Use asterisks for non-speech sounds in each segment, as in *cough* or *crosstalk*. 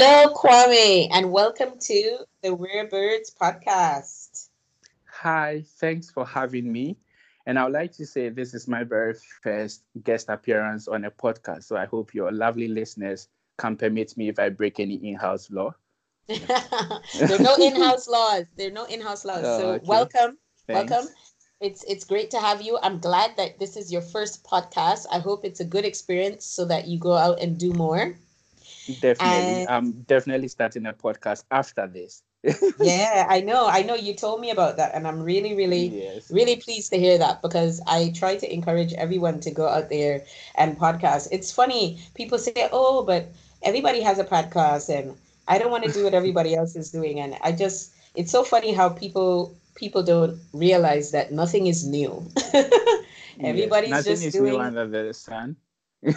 Hello, Kwame, and welcome to the Rare Birds podcast. Hi, thanks for having me. And I would like to say this is my very first guest appearance on a podcast. So I hope your lovely listeners can permit me if I break any in house law. there *laughs* are no in house *laughs* laws. There are no in house laws. Oh, so okay. welcome. Thanks. Welcome. It's it's great to have you. I'm glad that this is your first podcast. I hope it's a good experience so that you go out and do more. Definitely. And... I'm definitely starting a podcast after this. *laughs* yeah, I know. I know you told me about that. And I'm really, really, yes. really pleased to hear that because I try to encourage everyone to go out there and podcast. It's funny, people say, oh, but everybody has a podcast and I don't want to do what *laughs* everybody else is doing. And I just, it's so funny how people people don't realize that nothing is new. *laughs* Everybody's yes, just doing under the sun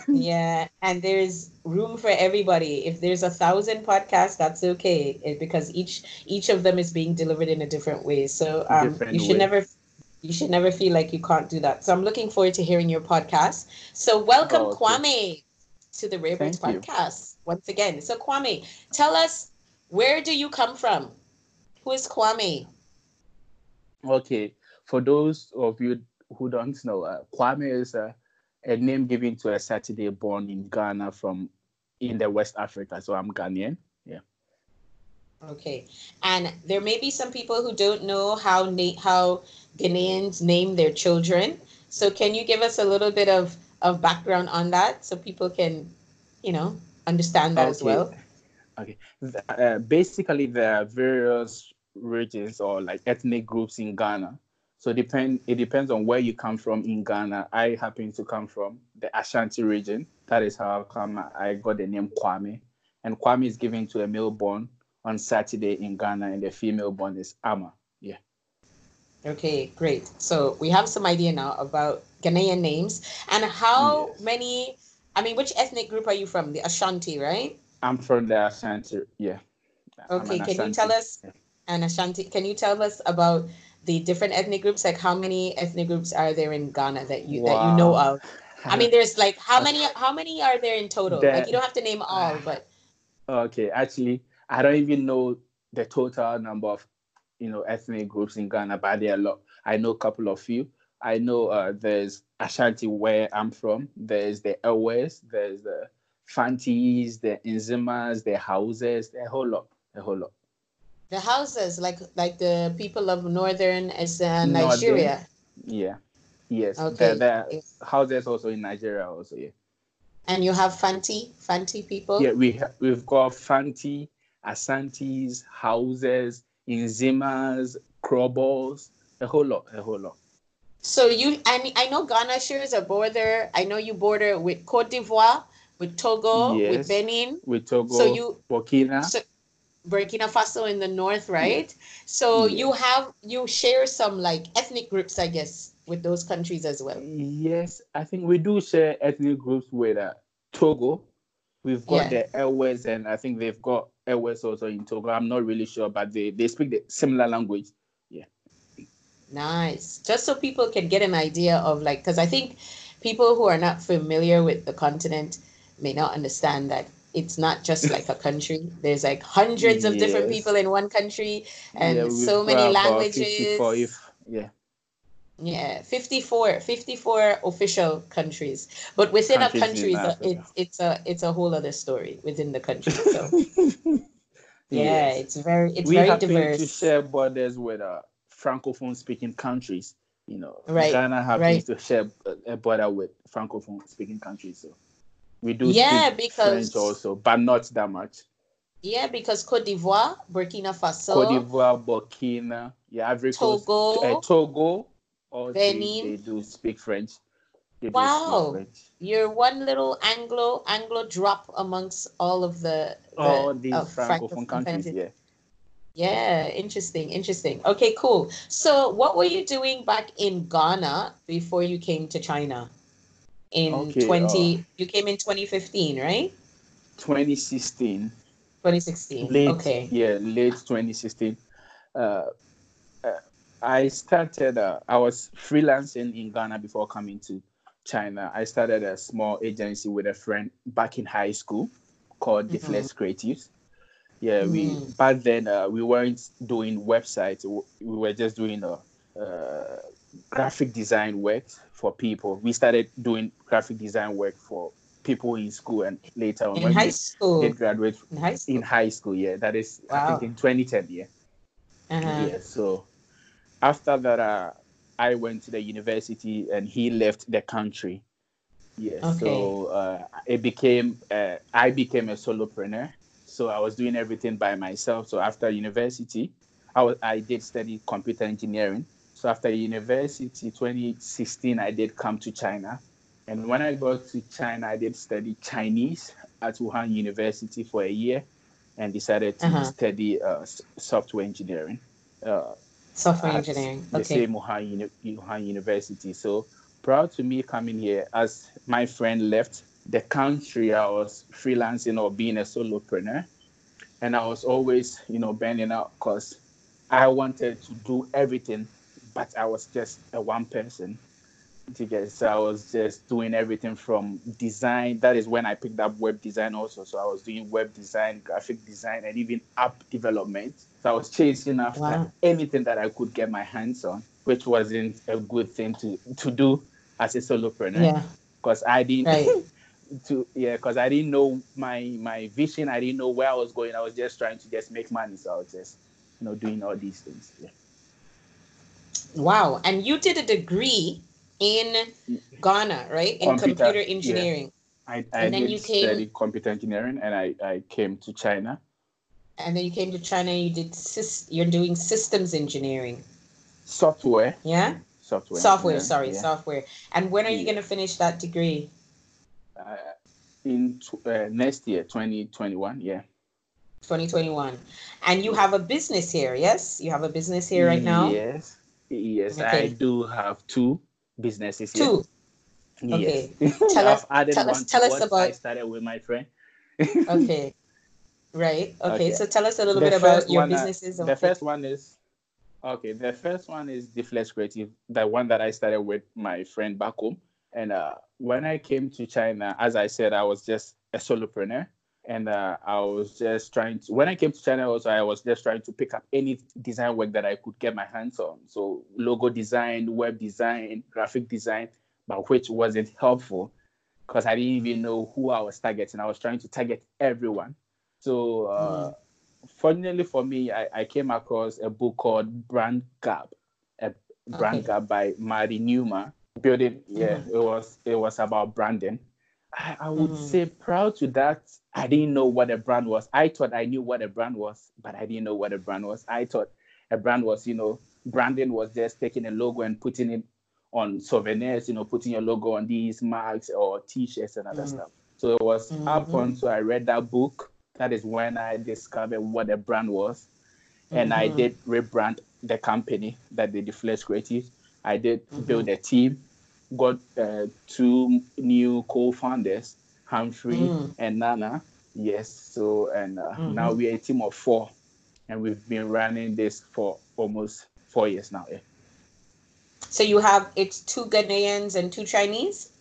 yeah, and there's room for everybody. If there's a thousand podcasts, that's okay eh, because each each of them is being delivered in a different way. So um, different you should way. never you should never feel like you can't do that. So I'm looking forward to hearing your podcast. So welcome, oh, Kwame, to the Rare Birds podcast you. once again. So Kwame, tell us where do you come from? Who is Kwame? Okay, for those of you who don't know, uh, Kwame is a a name given to a Saturday born in Ghana from in the West Africa. So I'm Ghanaian. Yeah. Okay, and there may be some people who don't know how na- how Ghanaians name their children. So can you give us a little bit of of background on that so people can, you know, understand that okay. as well? Okay. Uh, basically, there are various regions or like ethnic groups in Ghana so depend it depends on where you come from in Ghana. I happen to come from the Ashanti region. That is how I come I got the name Kwame. And Kwame is given to a male born on Saturday in Ghana, and the female born is Ama. Yeah. Okay, great. So we have some idea now about Ghanaian names and how yes. many. I mean, which ethnic group are you from? The Ashanti, right? I'm from the Ashanti. Yeah. Okay, can Ashanti. you tell us? Yeah. And Ashanti, can you tell us about the different ethnic groups? Like how many ethnic groups are there in Ghana that you wow. that you know of? I mean, there's like how many how many are there in total? Like you don't have to name all, but okay, actually, I don't even know the total number of you know ethnic groups in Ghana, but there are a lot. I know a couple of few. I know uh, there's Ashanti where I'm from. There's the Ewes, there's the Fantis, the Nzimas, the Hausas, a whole lot, a whole lot. The Hausas, like like the people of northern as uh, Nigeria. Northern, yeah. Yes. Okay. There, there Hausas also in Nigeria also. Yeah. And you have Fanti, Fanti people. Yeah, we ha- we've got Fanti, Asantis, Hausas, Nzimas, Krobos, a whole lot, a whole lot. So you, I I know Ghana shares a border. I know you border with Cote d'Ivoire, with Togo, yes, with Benin, with Togo, so you Burkina. So, Burkina Faso in the north, right? So yes. you have you share some like ethnic groups, I guess, with those countries as well. Yes, I think we do share ethnic groups with uh, Togo. We've got yeah. the Ewes, and I think they've got Ewes also in Togo. I'm not really sure, but they they speak the similar language. Yeah. Nice. Just so people can get an idea of like, because I think people who are not familiar with the continent may not understand that it's not just like a country. There's like hundreds of yes. different people in one country and yeah, so many languages. If, yeah. Yeah, 54, 54 official countries. But within countries a country, it's it's a it's a whole other story within the country. So *laughs* yeah, yes. it's very it's we very happen diverse. to share borders with uh, francophone speaking countries. You know, right. Ghana happens right. to share a border with francophone speaking countries. So we do yeah, because, French also, but not that much. Yeah, because Cote d'Ivoire, Burkina Faso, Cote d'Ivoire, Burkina, yeah, Ivory Coast, Togo, uh, Togo, or Benin. They, they, do speak French. They wow, speak French. you're one little Anglo Anglo drop amongst all of the, the all these uh, francophone countries. Yeah. Yeah, interesting, interesting. Okay, cool. So, what were you doing back in Ghana before you came to China? In okay, 20 uh, you came in 2015 right 2016 2016 late, okay yeah late 2016 uh, uh, i started uh, i was freelancing in ghana before coming to china i started a small agency with a friend back in high school called mm-hmm. Creatives. Yeah, we mm. back then uh, we weren't doing websites. We were just doing a uh, graphic design work for people. We started doing graphic design work for people in school and later on in when high school. They graduate in high school. In high school, yeah. That is wow. I think in 2010, yeah. Uh-huh. Yeah. So after that, uh, I went to the university and he left the country. Yeah. Okay. So uh, it became uh, I became a solopreneur. So I was doing everything by myself. So after university, I was I did study computer engineering. So after university, 2016, I did come to China. And when I got to China, I did study Chinese at Wuhan University for a year and decided to uh-huh. study uh, software engineering. Uh, software engineering. The okay. same Wuhan, Uni- Wuhan University. So proud to me coming here as my friend left the country. I was freelancing or being a solopreneur. And I was always, you know, bending out because I wanted to do everything, but I was just a one person. So I was just doing everything from design. That is when I picked up web design also. So I was doing web design, graphic design, and even app development. So I was chasing after wow. anything that I could get my hands on, which wasn't a good thing to to do as a solopreneur. Yeah. Because I didn't right. *laughs* to yeah, because I didn't know my my vision. I didn't know where I was going. I was just trying to just make money. So I was just, you know, doing all these things. Yeah. Wow. And you did a degree in Ghana, right? In computer, computer engineering. Yeah. I, I and then you came, study computer engineering and I, I came to China. And then you came to China you did you're doing systems engineering. Software. Yeah? Software. Software, sorry, yeah. software. And when are you going to finish that degree? Uh, in uh, next year, 2021, yeah. 2021. And you have a business here, yes? You have a business here right now? Yes. Yes, okay. I do have two businesses. Two. Okay. *laughs* Tell us. tell us. Tell us about. I started with my friend. okay. *laughs* Right. Okay. okay. So tell us a little the bit about your businesses. the first one is okay. The first one is Deflex Creative, the one that I started with my friend back home. And uh, when I came to China, as I said, I was just a solopreneur and uh, I was just trying to. When I came to China, also I was just trying to pick up any design work that I could get my hands on. So logo design, web design, graphic design, but which wasn't helpful because I didn't even know who I was targeting. I was trying to target everyone. So uh, mm. fortunately for me, I, I, came across a book called Brand Gap, a Brand okay. Gap by Marty Newman. Building, yeah, mm. it was it was about branding I, I would mm. say proud to that. I didn't know what a brand was. I thought I knew what a brand was, but I didn't know what a brand was. I thought a brand was, you know, branding was just taking a logo and putting it on souvenirs, you know, putting your logo on these marks or t-shirts and other mm. stuff. So it was mm-hmm. up until I read that book. That is when I discovered what a brand was. And mm-hmm. I did rebrand the company that the Deflex Creative. I did mm-hmm. build a team got uh, two new co-founders, Humphrey mm. and Nana. Yes, so and uh, mm-hmm. now we're a team of four, and we've been running this for almost four years now. Yeah. So you have it's two Ghanaians and two Chinese.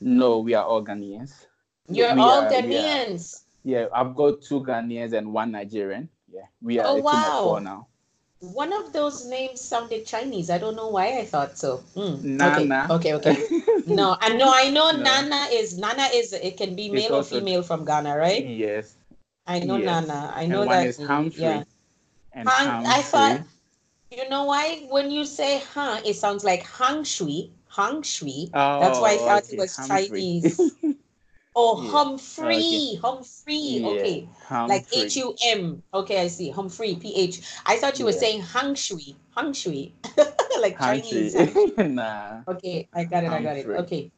No, we are all Ghanaians. You're we all are, Ghanaians. yeah, I've got two Ghanaians and one Nigerian. Yeah, we are oh, a wow. team of four now. One of those names sounded Chinese. I don't know why I thought so. Mm. Nana. Okay, okay, okay. *laughs* no, I know. I know no. Nana is Nana is it can be male or female from Ghana, right? Yes. I know yes. Nana. I know and that. One is Humphrey. Yeah. And Hang, I thought. You know why? When you say "huh," it sounds like Hang Shui. Hang Shui. Oh, That's why I thought okay. it was Humphrey. Chinese. *laughs* Oh, yeah. Humphrey, okay. Humphrey. Yeah. Okay, Humphrey. like H U M. Okay, I see. Humphrey, P H. I thought you were saying Hang Shui, Hang Shui, *laughs* like Chinese. *laughs* nah. Okay, I got it. I got it. Okay.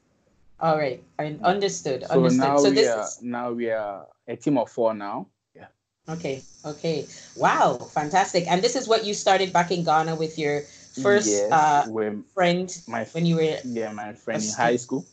All right, I understood. So understood. now so we are is... now we are a team of four now. Yeah. Okay. Okay. Wow. Fantastic. And this is what you started back in Ghana with your first yes, uh, friend my, when you were yeah my friend in high school.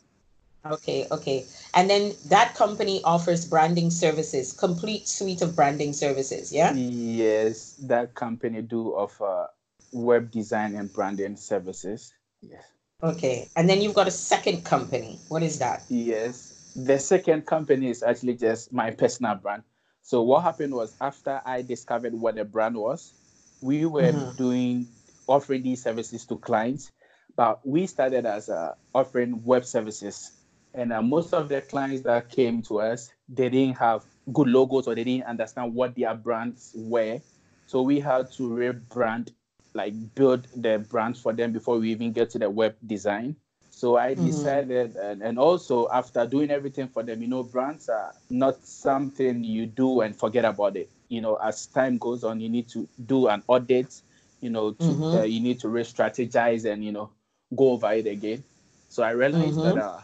Okay, okay. And then that company offers branding services, complete suite of branding services, yeah? Yes, that company do offer web design and branding services. Yes. Okay. And then you've got a second company. What is that? Yes. the second company is actually just my personal brand. So what happened was after I discovered what the brand was, we were mm-hmm. doing offering these services to clients, but we started as uh, offering web services. And uh, most of the clients that came to us, they didn't have good logos or they didn't understand what their brands were. So we had to rebrand, like build the brands for them before we even get to the web design. So I mm-hmm. decided, mm-hmm. and, and also after doing everything for them, you know, brands are not something you do and forget about it. You know, as time goes on, you need to do an audit. You know, to, mm-hmm. uh, you need to re-strategize and you know go over it again. So I realized mm-hmm. that uh,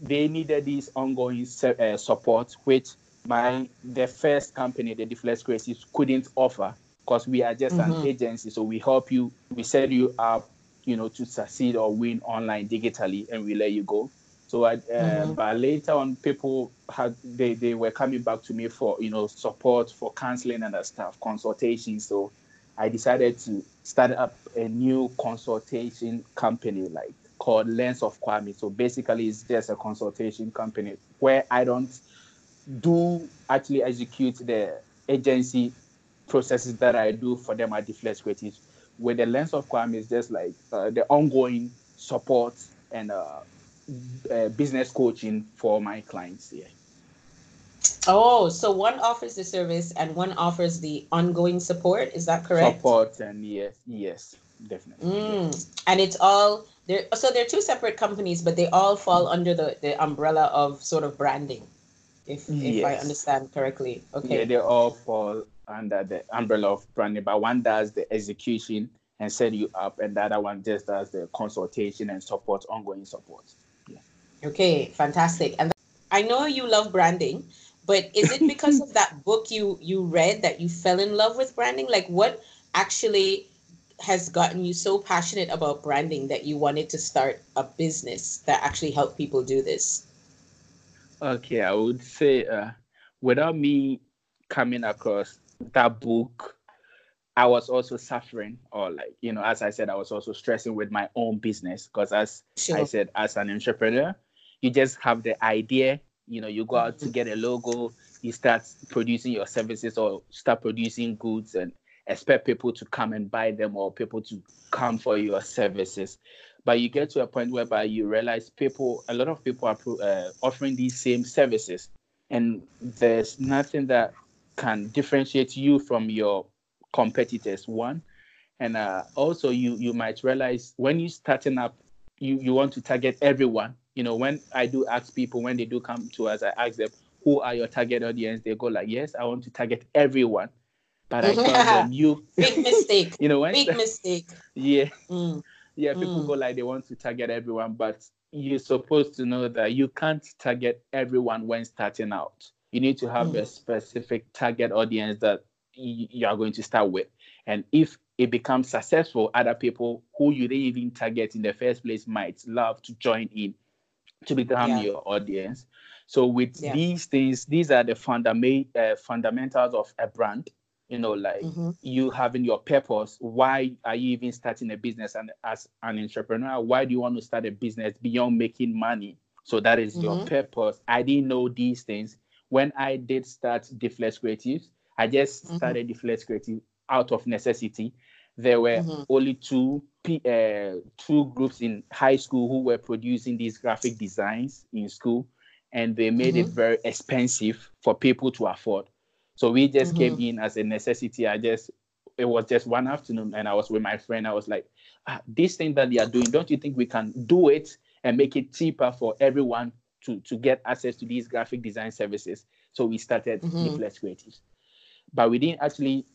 they needed this ongoing uh, support, which my the first company, the Deflex Creatives, couldn't offer because we are just an mm-hmm. agency. So we help you, we set you up you know, to succeed or win online digitally, and we let you go. So, I, uh, mm-hmm. but later on, people had they, they were coming back to me for you know support for counseling and stuff, consultation. So, I decided to start up a new consultation company like called Lens of Kwame. So basically, it's just a consultation company where I don't do actually execute the agency processes that I do for them at Deflex Creatives with the lens of Kwame is just like uh, the ongoing support and uh, uh, business coaching for my clients here. Oh, so one offers the service and one offers the ongoing support. Is that correct? Support and yes, yes, definitely. Mm. And it's all there. So they're two separate companies, but they all fall under the, the umbrella of sort of branding, if if yes. I understand correctly. Okay. Yeah, they all fall under the umbrella of branding, but one does the execution and set you up, and the other one just does the consultation and support, ongoing support. Yeah. Okay, fantastic. And I know you love branding, but is it because *laughs* of that book you you read that you fell in love with branding? Like, what actually has gotten you so passionate about branding that you wanted to start a business that actually helped people do this? Okay, I would say uh, without me coming across that book, I was also suffering, or like, you know, as I said, I was also stressing with my own business because, as sure. I said, as an entrepreneur, you just have the idea, you know, you go out mm-hmm. to get a logo, you start producing your services or start producing goods and expect people to come and buy them or people to come for your services. But you get to a point whereby you realize people, a lot of people are uh, offering these same services, and there's nothing that can differentiate you from your competitors one. And uh, also you you might realize when you're starting up you you want to target everyone. You know when i do ask people when they do come to us i ask them who are your target audience? They go like yes i want to target everyone but i tell them you big mistake *laughs* you know when big mistake *laughs* yeah mm. yeah people mm. go like they want to target everyone but you're supposed to know that you can't target everyone when starting out you need to have mm. a specific target audience that you are going to start with. And if it becomes successful, other people who you didn't even target in the first place might love to join in to become yeah. your audience. So with yeah. these things, these are the fundament uh, fundamentals of a brand. You know, like mm-hmm. you having your purpose. Why are you even starting a business? And as an entrepreneur, why do you want to start a business beyond making money? So that is mm-hmm. your purpose. I didn't know these things when I did start Deflex Creatives, I just mm-hmm. started Deflex Creative out of necessity. There were mm-hmm. only two uh, two groups in high school who were producing these graphic designs in school, and they made mm-hmm. it very expensive for people to afford. So we just came mm-hmm. in as a necessity. I just it was just one afternoon, and I was with my friend. I was like, ah, "This thing that they are doing, don't you think we can do it and make it cheaper for everyone to to get access to these graphic design services. So we started mm-hmm. Creatives, but we didn't actually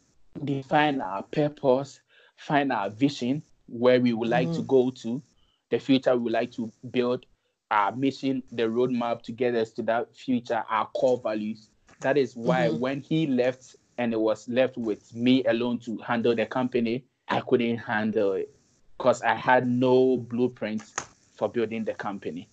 define our purpose, find our vision, where we would like mm-hmm. to go to, the future we would like to build, our mission, the roadmap to get us to that future, our core values. That is why mm-hmm. when he left and it was left with me alone to handle the company, I couldn't handle it because I had no blueprint for building the company.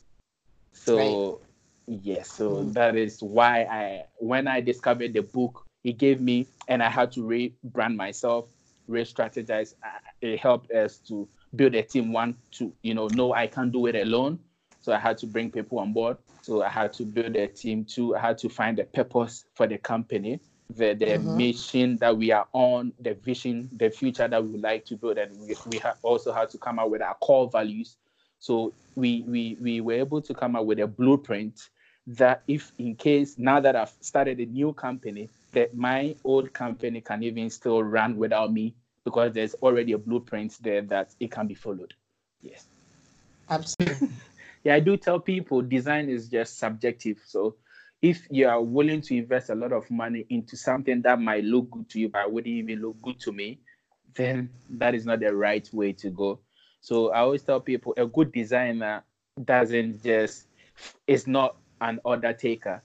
So right. yes, so mm. that is why I when I discovered the book, he gave me and I had to rebrand myself, re-strategize. It helped us to build a team. One to you know know I can't do it alone. So I had to bring people on board. So I had to build a team too. I had to find a purpose for the company, the, the mm-hmm. mission that we are on, the vision, the future that we would like to build. And we, we ha- also had to come up with our core values. So we, we, we were able to come up with a blueprint that if in case now that I've started a new company, that my old company can even still run without me because there's already a blueprint there that it can be followed. Yes. Absolutely. Yeah, I do tell people design is just subjective. So if you are willing to invest a lot of money into something that might look good to you but wouldn't even look good to me, then that is not the right way to go. So I always tell people a good designer doesn't just is not an order taker.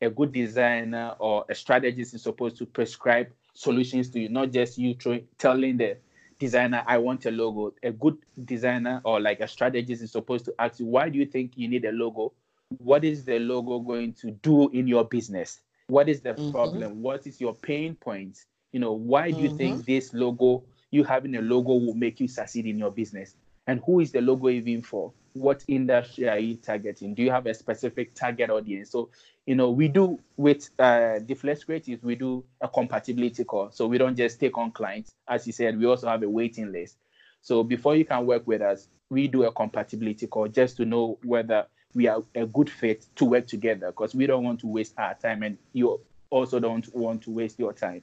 A good designer or a strategist is supposed to prescribe solutions to you, not just you telling the designer, I want a logo. A good designer or like a strategist is supposed to ask you, why do you think you need a logo? What is the logo going to do in your business? What is the mm-hmm. problem? What is your pain point? You know, why do you mm-hmm. think this logo, you having a logo will make you succeed in your business? And who is the logo even for? What industry are you targeting? Do you have a specific target audience? So you know, we do with uh, Deflex Creatives, we do a compatibility call. So we don't just take on clients. As you said, we also have a waiting list. So before you can work with us, we do a compatibility call just to know whether we are a good fit to work together because we don't want to waste our time and you also don't want to waste your time.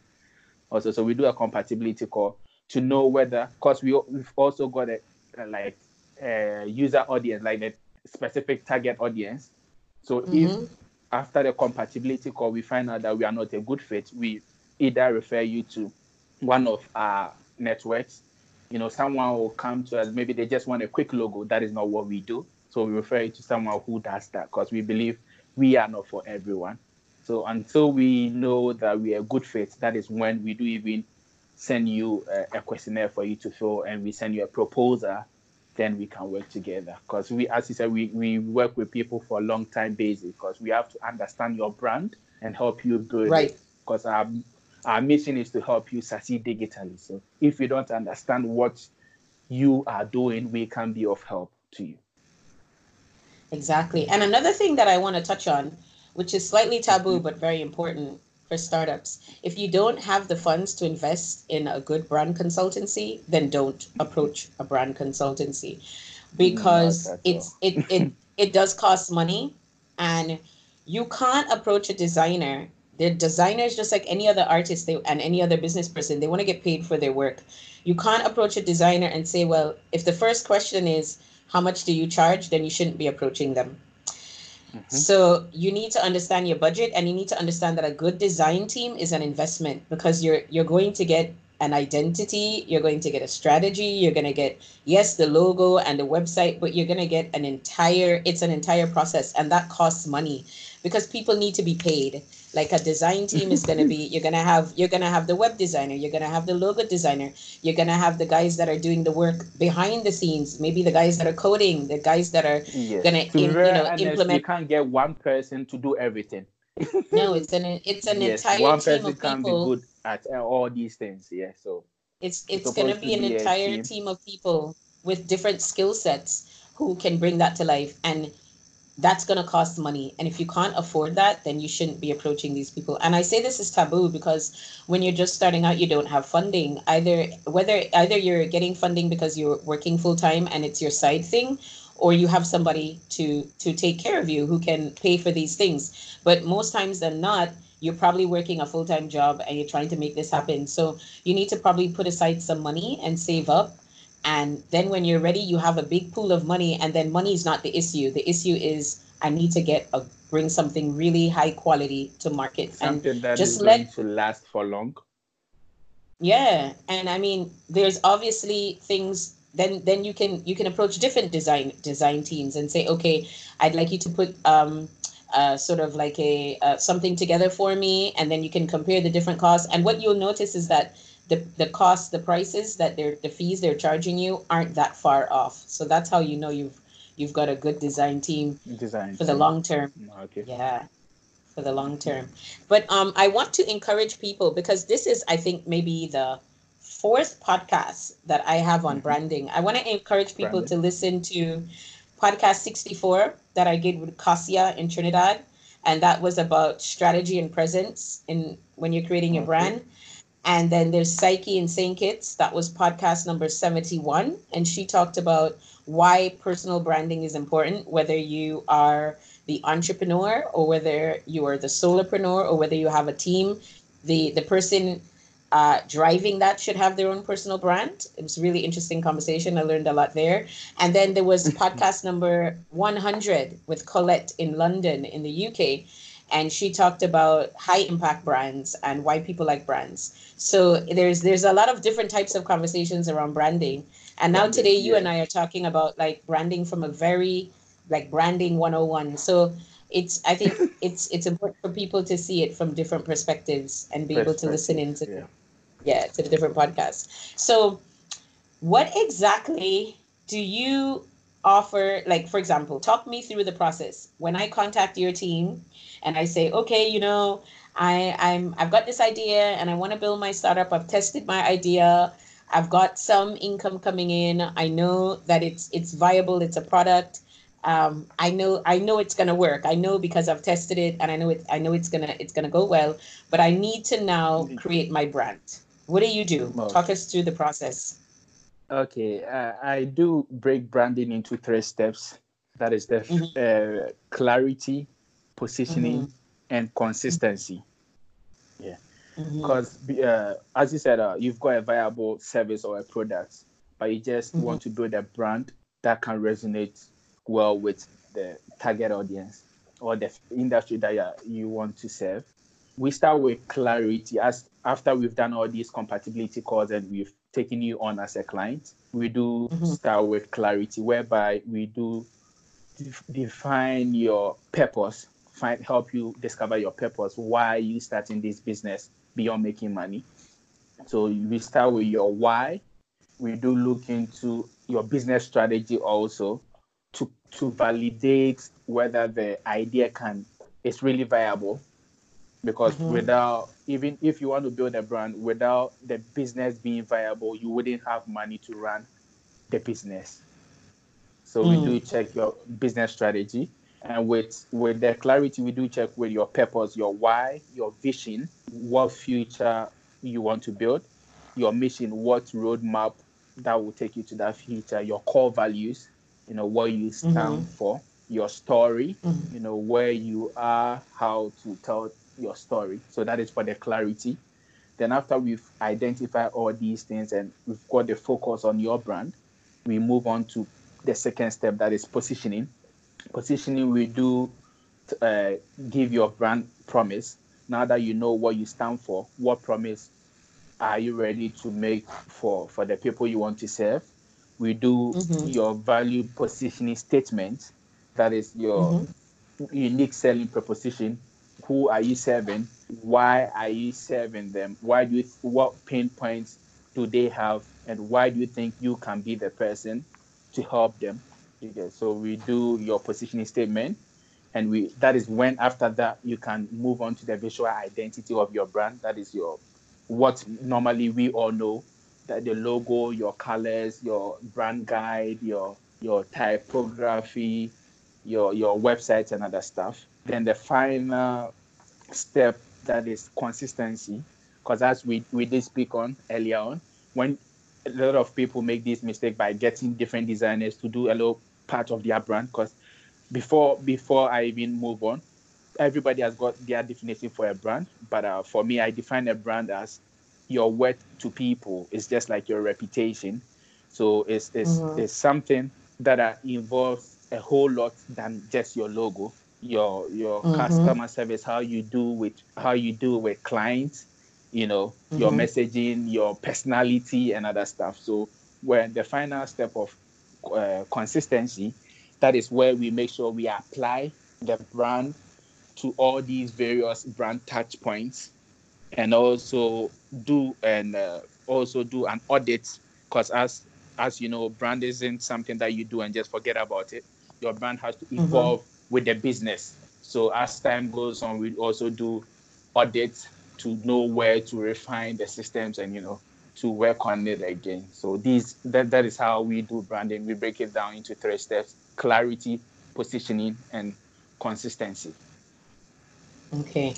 Also, so we do a compatibility call to know whether, because we, we've also got a, a like a user audience, like the specific target audience. So mm-hmm. if after the compatibility call, we find out that we are not a good fit, we either refer you to one of our networks. You know, someone will come to us, maybe they just want a quick logo. That is not what we do. So we refer you to someone who does that because we believe we are not for everyone. So until we know that we are a good fit, that is when we do even send you a, a questionnaire for you to fill and we send you a proposal then we can work together. Because we, as you said, we, we work with people for a long time basis because we have to understand your brand and help you build right. it. Because our, our mission is to help you succeed digitally. So if you don't understand what you are doing, we can be of help to you. Exactly. And another thing that I want to touch on, which is slightly taboo but very important, for startups. If you don't have the funds to invest in a good brand consultancy, then don't approach a brand consultancy because it's it, it it does cost money and you can't approach a designer. The designers just like any other artist they, and any other business person, they want to get paid for their work. You can't approach a designer and say, well, if the first question is how much do you charge, then you shouldn't be approaching them Mm-hmm. So you need to understand your budget and you need to understand that a good design team is an investment because you're you're going to get an identity, you're going to get a strategy, you're going to get yes the logo and the website, but you're going to get an entire it's an entire process and that costs money because people need to be paid like a design team is going to be *laughs* you're going to have you're going to have the web designer you're going to have the logo designer you're going to have the guys that are doing the work behind the scenes maybe the guys that are coding the guys that are yes. going to you know honest, implement you can't get one person to do everything no it's an it's an yes, entire one team person of can people. be good at uh, all these things yeah so. It's it's, it's going to be an entire team. team of people with different skill sets who can bring that to life and that's going to cost money. And if you can't afford that then you shouldn't be approaching these people. And i say this is taboo because when you're just starting out you don't have funding. Either whether either you're getting funding because you're working full time and it's your side thing or you have somebody to to take care of you who can pay for these things. But most times than not you're probably working a full-time job and you're trying to make this happen so you need to probably put aside some money and save up and then when you're ready, you have a big pool of money, and then money is not the issue. The issue is I need to get a bring something really high quality to market something and that just let to last for long. Yeah, and I mean, there's obviously things. Then then you can you can approach different design design teams and say, okay, I'd like you to put um, uh, sort of like a uh, something together for me, and then you can compare the different costs. And what you'll notice is that the the costs, the prices that they're the fees they're charging you aren't that far off. So that's how you know you've you've got a good design team design for the long term. Okay. Yeah. For the long term. But um I want to encourage people because this is I think maybe the fourth podcast that I have on mm-hmm. branding. I want to encourage people branding. to listen to podcast 64 that I did with Cassia in Trinidad. And that was about strategy and presence in when you're creating your brand. And then there's Psyche and St. Kitts. That was podcast number 71. And she talked about why personal branding is important, whether you are the entrepreneur or whether you are the solopreneur or whether you have a team. The the person uh, driving that should have their own personal brand. It was really interesting conversation. I learned a lot there. And then there was *laughs* podcast number 100 with Colette in London in the UK. And she talked about high impact brands and why people like brands. So there's there's a lot of different types of conversations around branding. And now today you and I are talking about like branding from a very like branding 101. So it's I think *laughs* it's it's important for people to see it from different perspectives and be able to listen into yeah yeah to the different podcasts so what exactly do you offer like for example talk me through the process. When i contact your team and i say okay you know i i'm i've got this idea and i want to build my startup. I've tested my idea. I've got some income coming in. I know that it's it's viable. It's a product. Um, I know I know it's gonna work. I know because I've tested it and I know it I know it's gonna it's gonna go well, but I need to now create my brand. What do you do? Okay. Talk us through the process. Okay, uh, I do break branding into three steps. That is the mm-hmm. uh, clarity, positioning, mm-hmm. and consistency. Yeah, because mm-hmm. uh, as you said, uh, you've got a viable service or a product, but you just mm-hmm. want to build a brand that can resonate well with the target audience or the industry that you want to serve we start with clarity as after we've done all these compatibility calls and we've taken you on as a client we do mm-hmm. start with clarity whereby we do def- define your purpose find help you discover your purpose why you starting this business beyond making money. So we start with your why. We do look into your business strategy also to to validate whether the idea can is really viable because mm-hmm. without even if you want to build a brand without the business being viable you wouldn't have money to run the business so mm. we do check your business strategy and with with the clarity we do check with your purpose your why your vision what future you want to build your mission what roadmap that will take you to that future your core values you know what you stand mm-hmm. for your story mm-hmm. you know where you are how to tell your story. So that is for the clarity. Then after we've identified all these things and we've got the focus on your brand, we move on to the second step that is positioning. Positioning we do uh, give your brand promise. Now that you know what you stand for, what promise are you ready to make for for the people you want to serve? We do mm-hmm. your value positioning statement. That is your mm-hmm. unique selling proposition who are you serving? Why are you serving them? Why do you, what pain points do they have? And why do you think you can be the person to help them? Okay, so we do your positioning statement and we that is when after that you can move on to the visual identity of your brand that is your what normally we all know that the logo your colors your brand guide your your typography your your websites and other stuff then the final step that is consistency, because as we, we did speak on earlier on, when a lot of people make this mistake by getting different designers to do a little part of their brand, because before before I even move on, everybody has got their definition for a brand. But uh, for me, I define a brand as your word to people. It's just like your reputation. So it's it's, mm-hmm. it's something that uh, involves a whole lot than just your logo your your mm-hmm. customer service, how you do with how you do with clients, you know, mm-hmm. your messaging, your personality, and other stuff. So when the final step of uh, consistency, that is where we make sure we apply the brand to all these various brand touch points, and also do and uh, also do an audit because as as you know, brand isn't something that you do and just forget about it. Your brand has to mm-hmm. evolve. Mm-hmm with the business. So as time goes on, we also do audits to know where to refine the systems and you know to work on it again. So these that, that is how we do branding. We break it down into three steps: clarity, positioning, and consistency. Okay,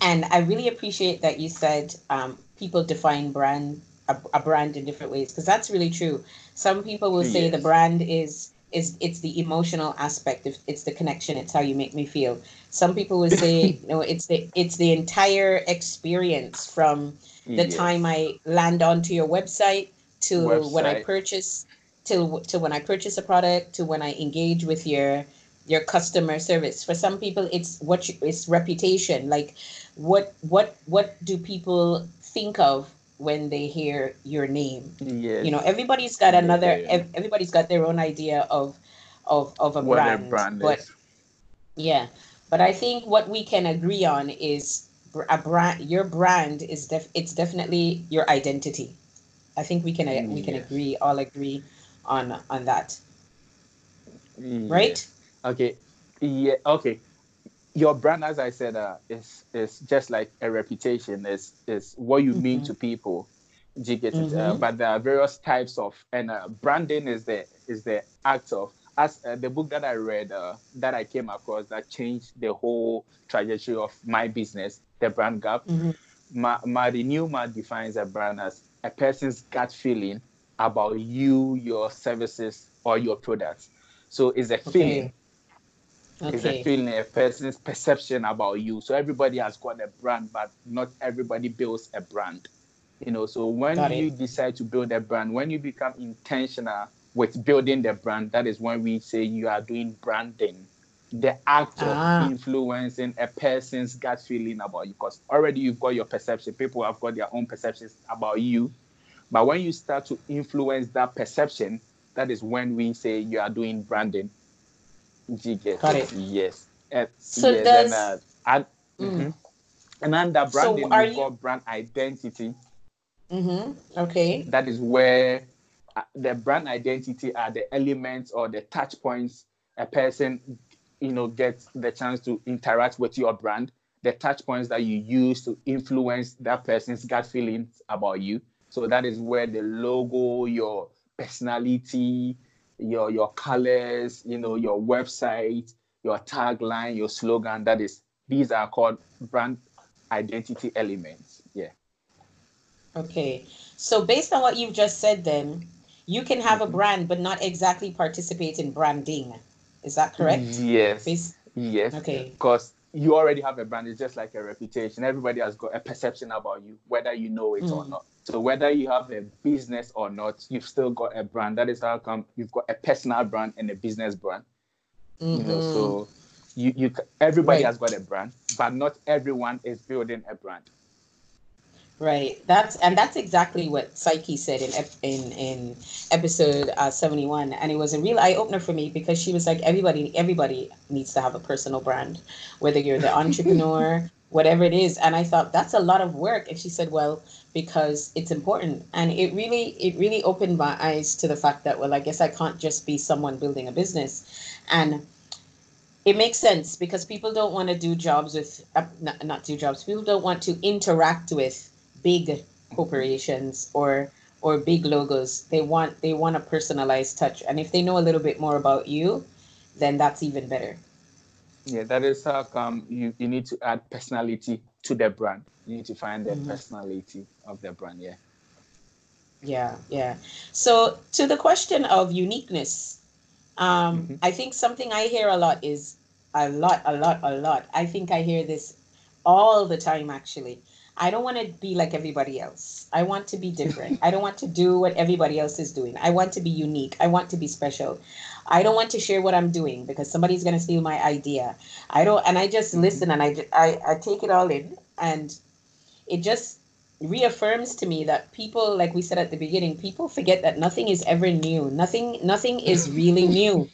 and I really appreciate that you said um, people define brand a, a, brand in different ways because that's really true. Some people will say yes. the brand is is it's the emotional aspect it's the connection it's how you make me feel some people will say *laughs* know it's the it's the entire experience from the yes. time i land onto your website to website. when i purchase to to when i purchase a product to when i engage with your your customer service for some people it's what you, it's reputation like what what what do people think of when they hear your name yes. you know everybody's got another everybody's got their own idea of of of a what brand, brand but is. yeah but i think what we can agree on is a brand your brand is def it's definitely your identity i think we can uh, we can agree all agree on on that right Okay. Yeah. Okay. Your brand, as I said, uh, is is just like a reputation. Is is what you mm-hmm. mean to people. Do you get it? Uh, mm-hmm. Uh, but there are various types of, and uh, branding is the is the act of. As uh, the book that I read, uh, that I came across, that changed the whole trajectory of my business, the brand gap. Mm-hmm. Ma- Marty Newman defines a brand as a person's gut feeling about you, your services, or your products. So it's a feeling. Okay okay. is a feeling, a person's perception about you. So everybody has got a brand, but not everybody builds a brand. You know, so when got you it. decide to build a brand, when you become intentional with building the brand, that is when we say you are doing branding. The act ah. of influencing a person's gut feeling about you, because already you've got your perception. People have got their own perceptions about you. But when you start to influence that perception, that is when we say you are doing branding. It. Yes. Uh, so yes. And, uh, and, mm. mm-hmm. and under branding, so are you... got brand identity. Mm-hmm. Okay. That is where uh, the brand identity are the elements or the touch points a person, you know, gets the chance to interact with your brand. The touch points that you use to influence that person's gut feelings about you. So that is where the logo, your personality, your your colors, you know, your website, your tagline, your slogan. That is, these are called brand identity elements. Yeah. Okay. So based on what you've just said, then you can have a mm-hmm. brand but not exactly participate in branding. Is that correct? Yes. Based... Yes. Okay. Because you already have a brand. It's just like a reputation. Everybody has got a perception about you, whether you know it mm. or not. So whether you have a business or not, you've still got a brand. That is how come you've got a personal brand and a business brand. Mm-hmm. You know, so mm-hmm. you you everybody right. has got a brand, but not everyone is building a brand. Right. That's and that's exactly what Psyche said in in in episode uh, seventy one, and it was a real eye opener for me because she was like, everybody everybody needs to have a personal brand, whether you're the *laughs* entrepreneur, whatever it is. And I thought that's a lot of work, and she said, well, because it's important and it really it really opened my eyes to the fact that well i guess i can't just be someone building a business and it makes sense because people don't want to do jobs with uh, not, not do jobs people don't want to interact with big corporations or or big logos. They want they want a personalized touch. And if they know a little bit more about you then that's even better. Yeah that is how come you, you need to add personality to the brand. You need to find the mm-hmm. personality of the brand yeah. Yeah yeah. So to the question of uniqueness um mm-hmm. i think something i hear a lot is a lot a lot a lot. I think i hear this all the time actually i don't want to be like everybody else. I want to be different. *laughs* I don't want to do what everybody else is doing. I want to be unique. I want to be special. I don't want to share what i'm doing because somebody's going to steal my idea. I don't and i just mm-hmm. listen and I, I i take it all in and it just reaffirms to me that people like we said at the beginning people forget that nothing is ever new. Nothing nothing is really *laughs* new.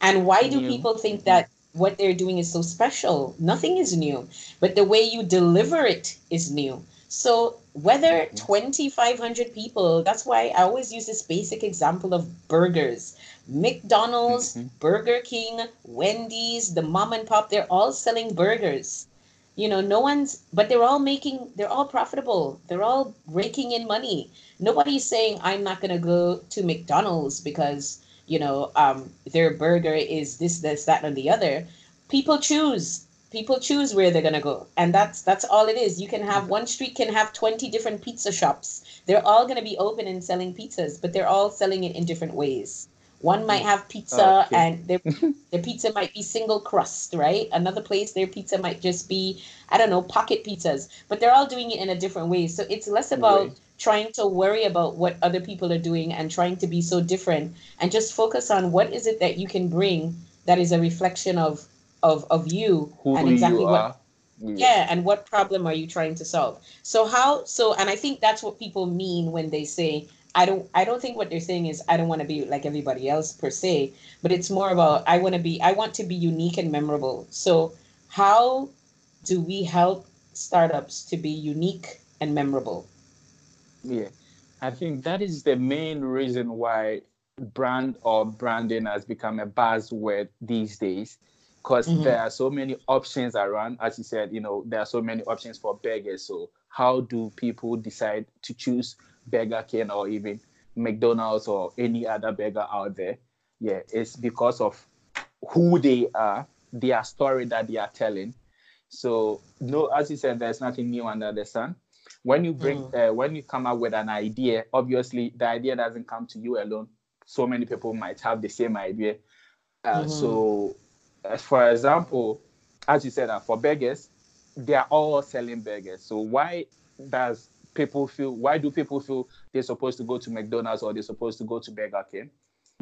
And why do people think that what they're doing is so special. Nothing is new but the way you deliver it is new. So whether 2500 people that's why i always use this basic example of burgers. Mcdonald's mm-hmm. burger king wendy's the mom and pop they're all selling burgers. You know no one's but they're all making they're all profitable. They're all raking in money. Nobody's saying i'm not going to go to mcdonald's because you know um, their burger is this this that and the other. People choose people choose where they're going to go. And that's that's all it is. You can have one street can have 20 different pizza shops. They're all going to be open and selling pizzas but they're all selling it in different ways one might have pizza okay. and their, *laughs* their pizza might be single crust, right? Another place, their pizza might just be, I don't know, pocket pizzas, but they're all doing it in a different way. So it's less about right. trying to worry about what other people are doing and trying to be so different and just focus on what is it that you can bring that is a reflection of of of you Who and exactly what yeah. yeah and what problem are you trying to solve so how so and i think that's what people mean when they say I don't I don't think what they're saying is I don't want to be like everybody else per se, but it's more about I want to be I want to be unique and memorable. So how do we help startups to be unique and memorable? Yeah. I think that is the main reason why brand or branding has become a buzzword these days because mm-hmm. there are so many options around as you said you know there are so many options for beggars so how do people decide to choose Burger King or even McDonald's or any other burger out there. Yeah, it's because of who they are, their story that they are telling. So no, as you said, there's nothing new under the sun. When you bring, mm. uh, when you come up with an idea, obviously the idea doesn't come to you alone. So many people might have the same idea. Uh, mm-hmm. So, uh, for example, as you said, uh, for beggars, they are all selling burgers. So why does people feel why do people feel they're supposed to go to McDonald's or they're supposed to go to Burger King?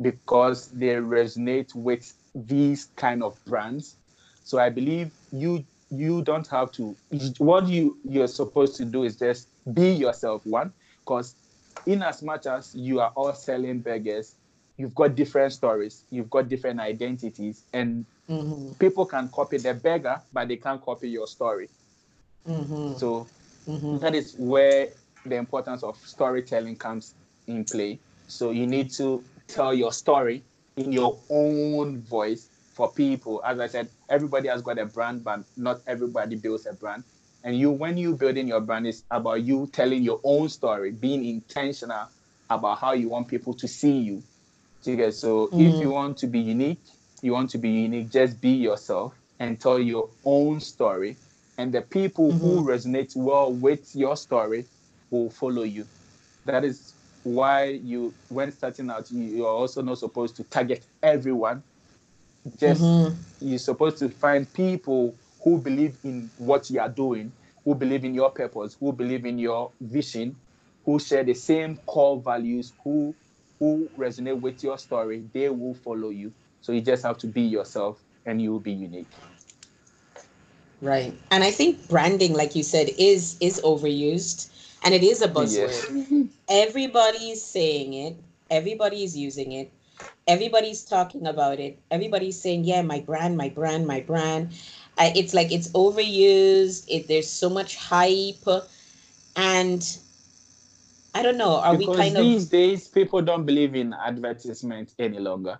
Because they resonate with these kind of brands. So I believe you you don't have to what you you're supposed to do is just be yourself one because in as much as you are all selling burgers you've got different stories you've got different identities and mm-hmm. people can copy the burger but they can't copy your story mm-hmm. so Mm-hmm. That is where the importance of storytelling comes in play. So you need to tell your story in your own voice for people. As I said, everybody has got a brand, but not everybody builds a brand. And you, when you building your brand, is about you telling your own story, being intentional about how you want people to see you. Okay, so mm-hmm. if you want to be unique, you want to be unique, just be yourself and tell your own story and the people mm-hmm. who resonate well with your story will follow you. That is why you, when starting out, you, are also not supposed to target everyone. Just mm-hmm. you're supposed to find people who believe in what you are doing, who believe in your purpose, who believe in your vision, who share the same core values, who who resonate with your story. They will follow you. So you just have to be yourself, and you will be unique. Right. And I think branding, like you said, is is overused and it is a buzzword. Yes. *laughs* Everybody's saying it, everybody's using it, everybody's talking about it, everybody's saying, Yeah, my brand, my brand, my brand. Uh, it's like it's overused, it there's so much hype and I don't know. Are because we kind these of... These days people don't believe in advertisement any longer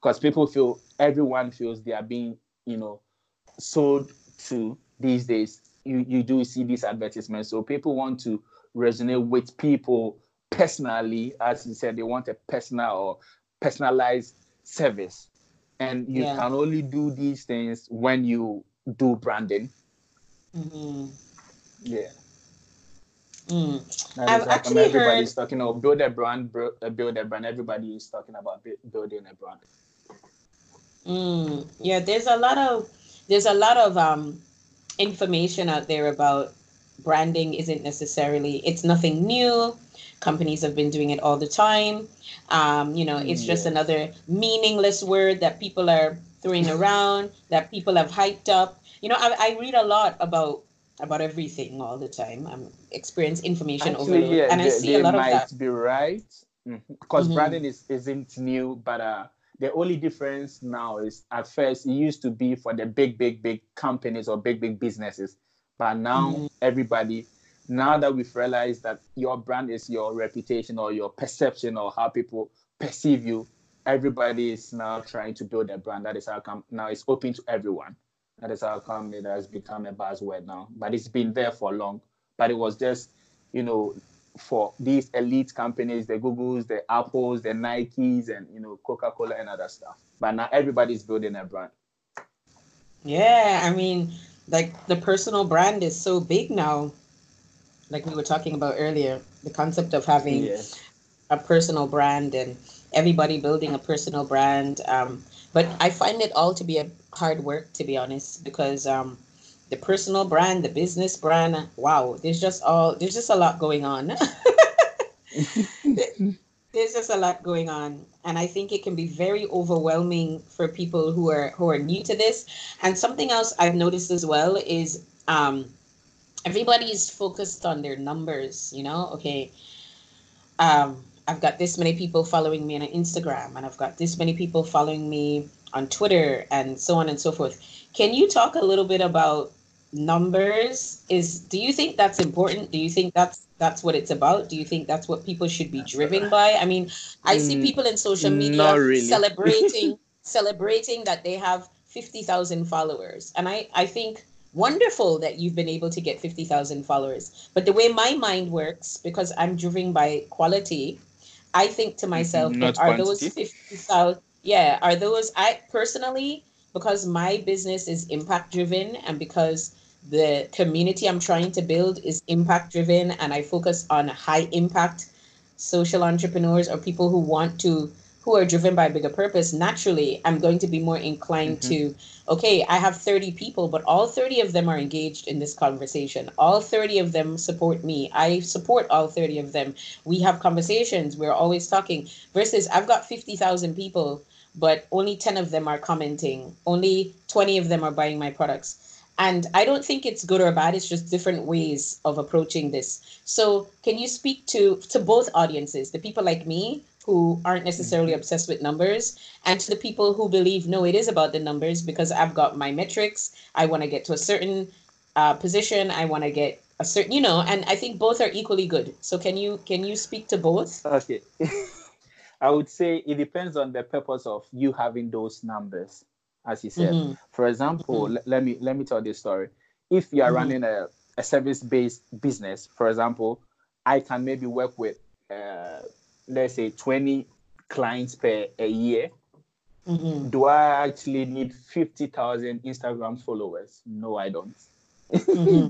because people feel everyone feels they are being, you know, sold to these days, you, you do see these advertisements. So people want to resonate with people personally, as you said, they want a personal or personalized service. And you yeah. can only do these things when you do branding. Mm-hmm. Yeah. Mm. I've actually everybody's heard... talking about build a brand, uh, build a brand. Everybody is talking about building a brand. Mm. Yeah, there's a lot of there's a lot of um, information out there about branding isn't necessarily it's nothing new. Companies have been doing it all the time. Um, you know it's yeah. just another meaningless word that people are throwing *laughs* around that people have hyped up. You know I, I read a lot about about everything all the time. I'm experience information Actually, overload yeah, and i they, see a lot of that. be right. Because mm-hmm. branding is isn't new but uh the only difference now is at first it used to be for the big, big, big companies or big, big businesses. But now mm-hmm. everybody, now that we've realized that your brand is your reputation or your perception or how people perceive you, everybody is now trying to build a brand that is how come now it's open to everyone. That is how come it has become a buzzword now. But it's been there for long. But it was just, you know, for these elite companies, the Googles, the Apples, the Nikes, and you know, Coca-Cola and other stuff. But now everybody's building a brand. Yeah, I mean, like the personal brand is so big now. Like we were talking about earlier, the concept of having yes. a personal brand and everybody building a personal brand. Um, but I find it all to be a hard work, to be honest, because um, the personal brand, the business brand, wow, there's just all there's just a lot going on. *laughs* there's just a lot going on and i think it can be very overwhelming for people who are who are new to this. And something else i've noticed as well is um everybody's focused on their numbers you know? Okay um i've got this many people following me on instagram and i've got this many people following me on twitter and so on and so forth. Can you talk a little bit about numbers is do you think that's important do you think that's that's what it's about? Do you think that's what people should be driven by? I mean, I see mm, people in social media really. *laughs* celebrating celebrating that they have 50,000 followers. And I I think wonderful that you've been able to get 50,000 followers. But the way my mind works because I'm driven by quality, I think to myself, Not are those 50,000 yeah, are those I personally because my business is impact driven and because the community I'm trying to build is impact driven and I focus on high impact social entrepreneurs or people who want to who are driven by a bigger purpose naturally i'm going to be more inclined mm-hmm. to okay i have 30 people but all 30 of them are engaged in this conversation. All 30 of them support me. I support all 30 of them. We have conversations. We're always talking. Versus i've got 50000 people but only 10 of them are commenting. Only 20 of them are buying my products and I don't think it's good or bad. It's just different ways of approaching this. So, can you speak to to both audiences, the people like me who aren't necessarily mm-hmm. obsessed with numbers, and to the people who believe no, it is about the numbers because I've got my metrics. I want to get to a certain uh, position. I want to get a certain, you know, and I think both are equally good. So, can you can you speak to both? Okay. *laughs* I would say it depends on the purpose of you having those numbers as you said. Mm-hmm. For example, mm-hmm. l- let me let me tell this story. If you are mm-hmm. running a, a service-based business, for example, I can maybe work with uh, let's say 20 clients per a year. Mm-hmm. Do I actually need 50,000 Instagram followers? No, I don't. Mm-hmm.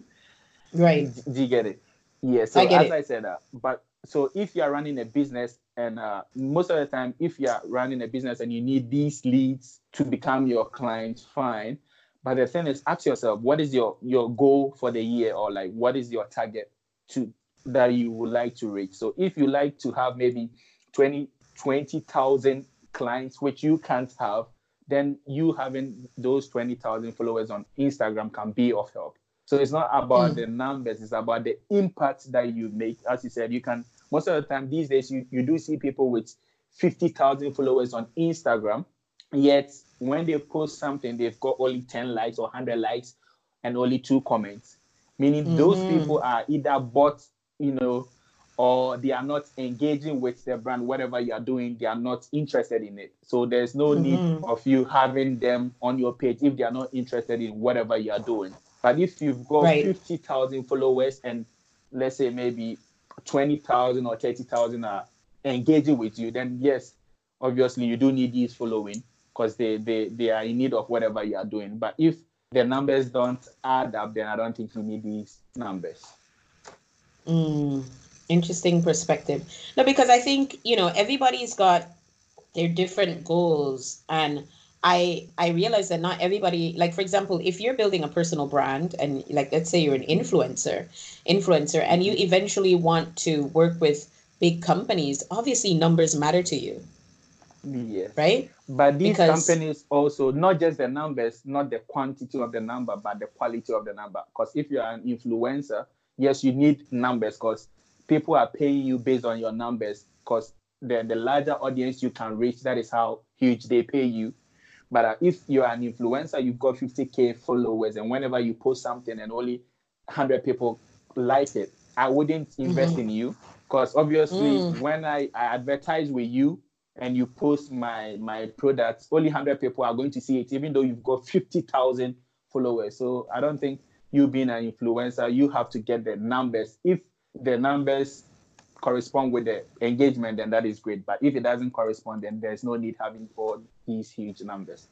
*laughs* right. Do you get it? Yeah. So I as it. I said, uh, but so if you are running a business and uh, most of the time if you are running a business and you need these leads to become your clients, fine but the thing is ask yourself what is your your goal for the year or like what is your target to that you would like to reach so if you like to have maybe 20 20,000 clients which you can't have then you having those 20,000 followers on Instagram can be of help so it's not about mm. the numbers, it's about the impact that you make. As you said, you can most of the time these days you, you do see people with 50,000 followers on Instagram, yet when they post something, they've got only 10 likes or 100 likes and only two comments. Meaning mm-hmm. those people are either bought, you know, or they are not engaging with the brand, whatever you are doing, they are not interested in it. So there's no mm-hmm. need of you having them on your page if they are not interested in whatever you are doing. But if you've got right. 50,000 followers and let's say maybe 20,000 or 30,000 are engaging with you, then yes, obviously you do need these following because they, they, they are in need of whatever you are doing. But if the numbers don't add up, then I don't think you need these numbers. Mm, interesting perspective. No, because I think, you know, everybody's got their different goals and I I realize that not everybody like for example if you're building a personal brand and like let's say you're an influencer influencer and you eventually want to work with big companies obviously numbers matter to you. Yes. Right? But these because, companies also not just the numbers not the quantity of the number but the quality of the number. Because if you're an influencer yes you need numbers because people are paying you based on your numbers because the, the larger audience you can reach that is how huge they pay you but uh, if you're an influencer, you've got 50k followers, and whenever you post something and only 100 people like it, I wouldn't invest mm-hmm. in you because obviously mm. when I, I advertise with you and you post my my products, only 100 people are going to see it, even though you've got 50,000 followers. So I don't think you being an influencer, you have to get the numbers. If the numbers correspond with the engagement, then that is great. But if it doesn't correspond, then there's no need having all these huge numbers.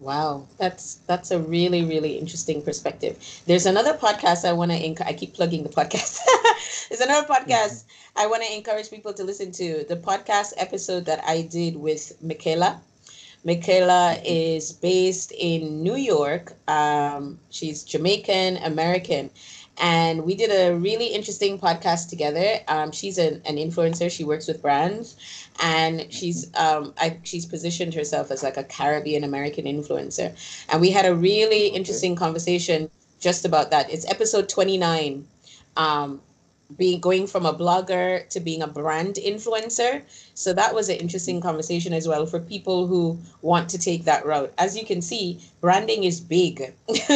Wow, that's that's a really really interesting perspective. There's another podcast I want to I keep plugging the podcast. *laughs* There's another podcast mm-hmm. I want to encourage people to listen to. The podcast episode that I did with Michaela. Michaela is based in New York. Um, she's Jamaican American, and we did a really interesting podcast together. Um, she's an, an influencer. She works with brands, and she's um, I, she's positioned herself as like a Caribbean American influencer. And we had a really interesting conversation just about that. It's episode twenty nine. Um, being going from a blogger to being a brand influencer. So that was an interesting conversation as well for people who want to take that route. As you can see, branding is big. *laughs*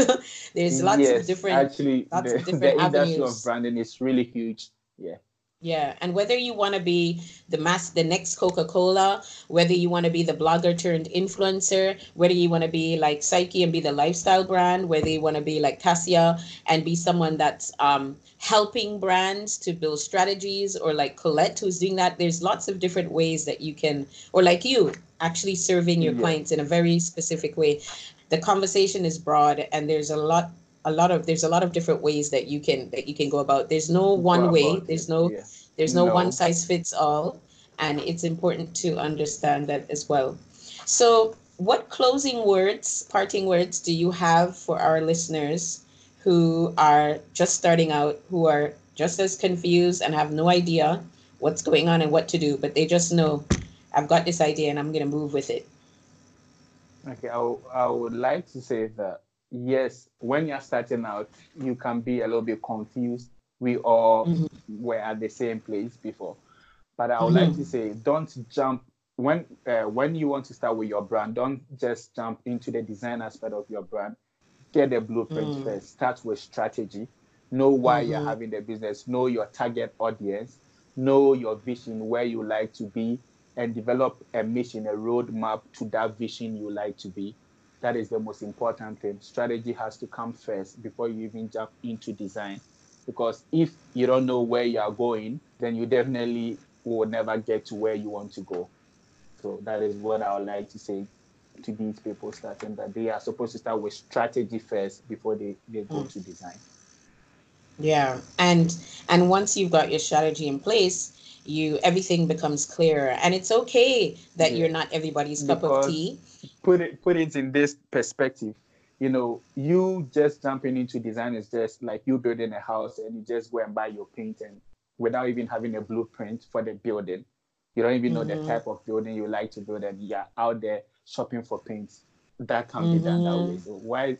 There's lots yes, of different actually lots the, *laughs* of different the industry avenues. of branding is really huge. Yeah. Yeah, and whether you want to be the mass, the next Coca Cola, whether you want to be the blogger turned influencer, whether you want to be like Psyche and be the lifestyle brand, whether you want to be like Cassia and be someone that's um, helping brands to build strategies, or like Colette who's doing that. There's lots of different ways that you can, or like you, actually serving your yeah. clients in a very specific way. The conversation is broad, and there's a lot a lot of there's a lot of different ways that you can that you can go about. There's no one way. there's no yeah. there's no, no. one size fits all. And it's important to understand that as well. So what closing words parting words do you have for our listeners who are just starting out who are just as confused and have no idea what's going on and what to do but they just know i've got this idea and i'm going to move with it okay I, w- I would like to say that yes, when you're starting out, you can be a little bit confused. We all mm-hmm. were at the same place before. But I would mm-hmm. like to say, don't jump when uh, when you want to start with your brand. Don't just jump into the design aspect of your brand. Get the blueprint mm. first. Start with strategy. Know why mm-hmm. you're having the business. Know your target audience. Know your vision, where you like to be, and develop a mission, a roadmap to that vision you like to be that is the most important thing. Strategy has to come first before you even jump into design. Because if you don't know where you are going, then you definitely will never get to where you want to go. So that is what I would like to say to these people starting that they are supposed to start with strategy first before they, they go mm. to design. Yeah. And and once you've got your strategy in place, you everything becomes clearer. And it's okay that yeah. you're not everybody's cup of tea put it put it in this perspective you know you just jumping into design is just like you building a house and you just go and buy your paint and without even having a blueprint for the building you don't even know mm-hmm. the type of building you like to build and you're out there shopping for paints that can mm-hmm. be done that way mm-hmm. so why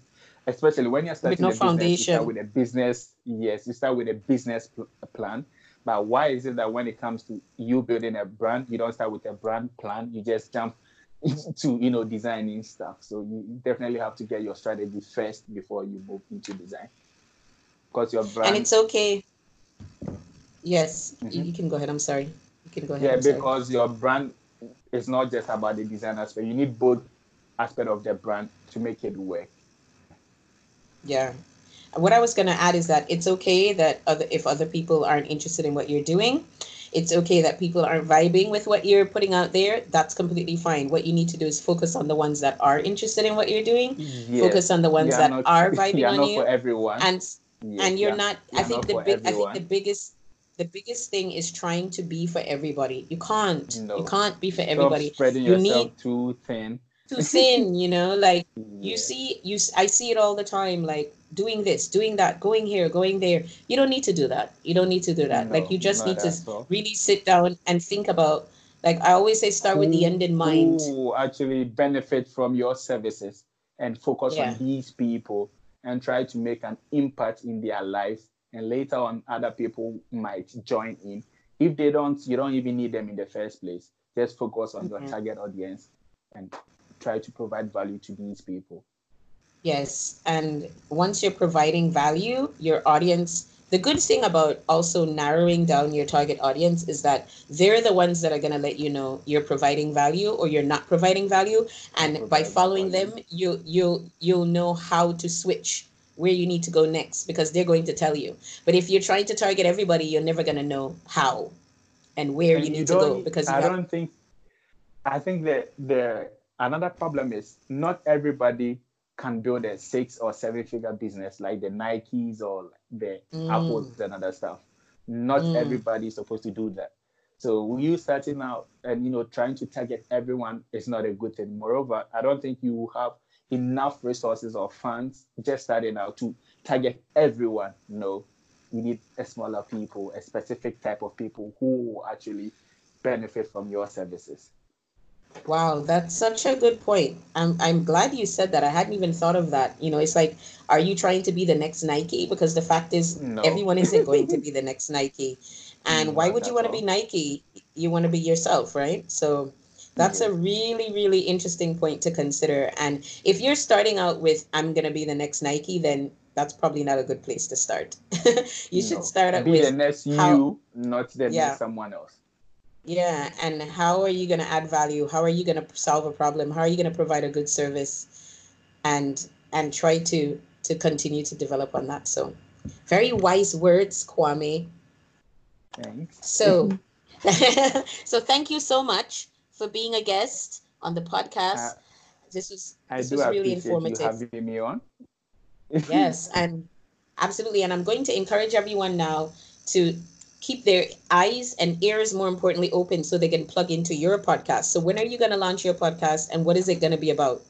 especially when you're starting with no a foundation. business you start with a business yes you start with a business pl- plan but why is it that when it comes to you building a brand you don't start with a brand plan you just jump *laughs* to you know designing stuff. So you definitely have to get your strategy first before you move into design. Because your brand and it's okay. Yes, mm-hmm. you can go ahead. I'm sorry. You can go ahead. Yeah, I'm because sorry. your brand is not just about the design aspect. You need both aspect of the brand to make it work. Yeah. What I was going to add is that it's okay that other if other people aren't interested in what you're doing, it's okay that people aren't vibing with what you're putting out there. That's completely fine. What you need to do is focus on the ones that are interested in what you're doing. Yes. Focus on the ones that not, are *laughs* vibing on you. for everyone. And yes, and you're not. I think the big. I think the biggest. The biggest thing is trying to be for everybody. You can't. No. You can't be for everybody. Stop spreading you yourself need, too thin. Too thin. You know, like *laughs* yeah. you see, you. I see it all the time. Like doing this, doing that, going here, going there. You don't need to do that. You don't need to do that. No, like you just need to all. really sit down and think about like I always say start with the end in mind. Who actually benefit from your services and focus yeah. on these people and try to make an impact in their life and later on other people might join in. If they don't, you don't even need them in the first place. Just focus on mm-hmm. your target audience and try to provide value to these people. Yes. And once you're providing value, your audience, the good thing about also narrowing down your target audience is that they're the ones that are going to let you know you're providing value or you're not providing value and by following them you you you'll know how to switch where you need to go next because they're going to tell you but if you're trying to target everybody you're never going to know how and where and you need to go because i don't think i think that the another problem is not everybody can build a six or seven figure business like the Nikes or the mm. Apples and other stuff. Not mm. everybody is supposed to do that. So you starting out and you know trying to target everyone is not a good thing. Moreover, I don't think you have enough resources or funds just starting out to target everyone. No, you need a smaller people, a specific type of people who actually benefit from your services. Wow, that's such a good point. I'm I'm glad you said that. I hadn't even thought of that. You know, it's like, are you trying to be the next Nike? Because the fact is, no. everyone isn't *laughs* going to be the next Nike. And why would you want to be Nike? You want to be yourself, right? So that's a really, really interesting point to consider. And if you're starting out with, I'm going to be the next Nike, then that's probably not a good place to start. *laughs* you no. should start out be with the next how, you, not the yeah. next someone else. Yeah, and how are you going to add value? How are you going to solve a problem? How are you going to provide a good service, and and try to to continue to develop on that. So, very wise words, Kwame. Thanks. So, *laughs* *laughs* so thank you so much for being a guest on the podcast. Uh, this was this was really informative. You having me on. yes, *laughs* and absolutely, and I'm going to encourage everyone now to keep their eyes and ears more importantly open so they can plug into your podcast. So when are you going to launch your podcast and what is it going to be about?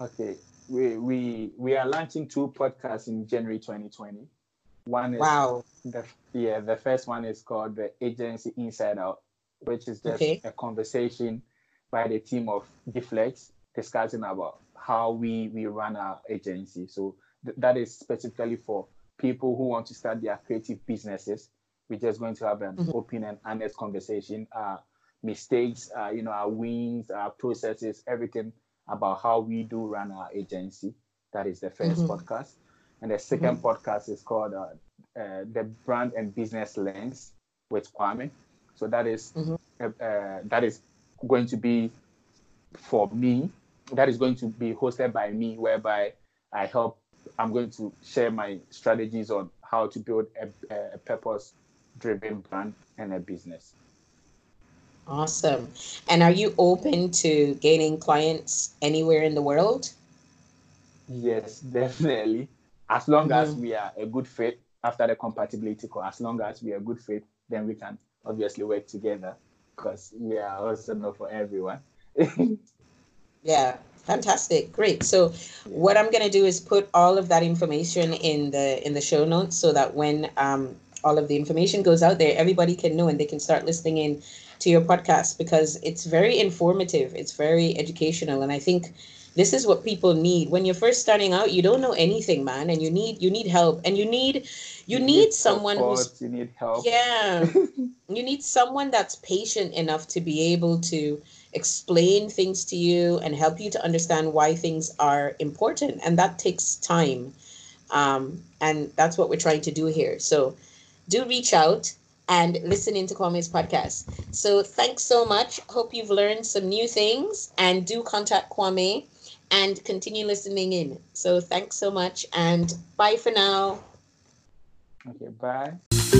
Okay. We we we are launching two podcasts in january 2020 one is wow. the yeah the first one is called the agency inside out which is just okay. a conversation by the team of Deflex discussing about how we we run our agency. So th- that is specifically for people who want to start their creative businesses we're just going to have an mm-hmm. open and honest conversation. Uh, mistakes, uh, you know, our wins, our processes, everything about how we do run our agency. That is the 1st mm-hmm. podcast. And the 2nd mm-hmm. podcast is called uh, uh, The Brand and Business Lens with Kwame. So that is, mm-hmm. uh, uh, that is going to be for me. That is going to be hosted by me, whereby I help. I'm going to share my strategies on how to build a, a purpose driven brand and a business. Awesome. And are you open to gaining clients anywhere in the world? Yes, *laughs* definitely. As long mm-hmm. as we are a good fit after the compatibility call, as long as we are a good fit, then we can obviously work together because we are also not for everyone. *laughs* yeah, fantastic. Great. So what I'm gonna do is put all of that information in the in the show notes so that when um all of the information goes out there, everybody can know and they can start listening in to your podcast because it's very informative, it's very educational, and I think this is what people need. When you're first starting out you don't know anything man and you need you need help and you need you, you need, need, someone support, who's you need help. Yeah. *laughs* You need someone that's patient enough to be able to explain things to you and help you to understand why things are important and that takes time. Um, and that's what we're trying to do here. So do reach out and listen into Kwame's podcast. So thanks so much. Hope you've learned some new things and do contact Kwame and continue listening in. So thanks so much and bye for now. Okay, bye.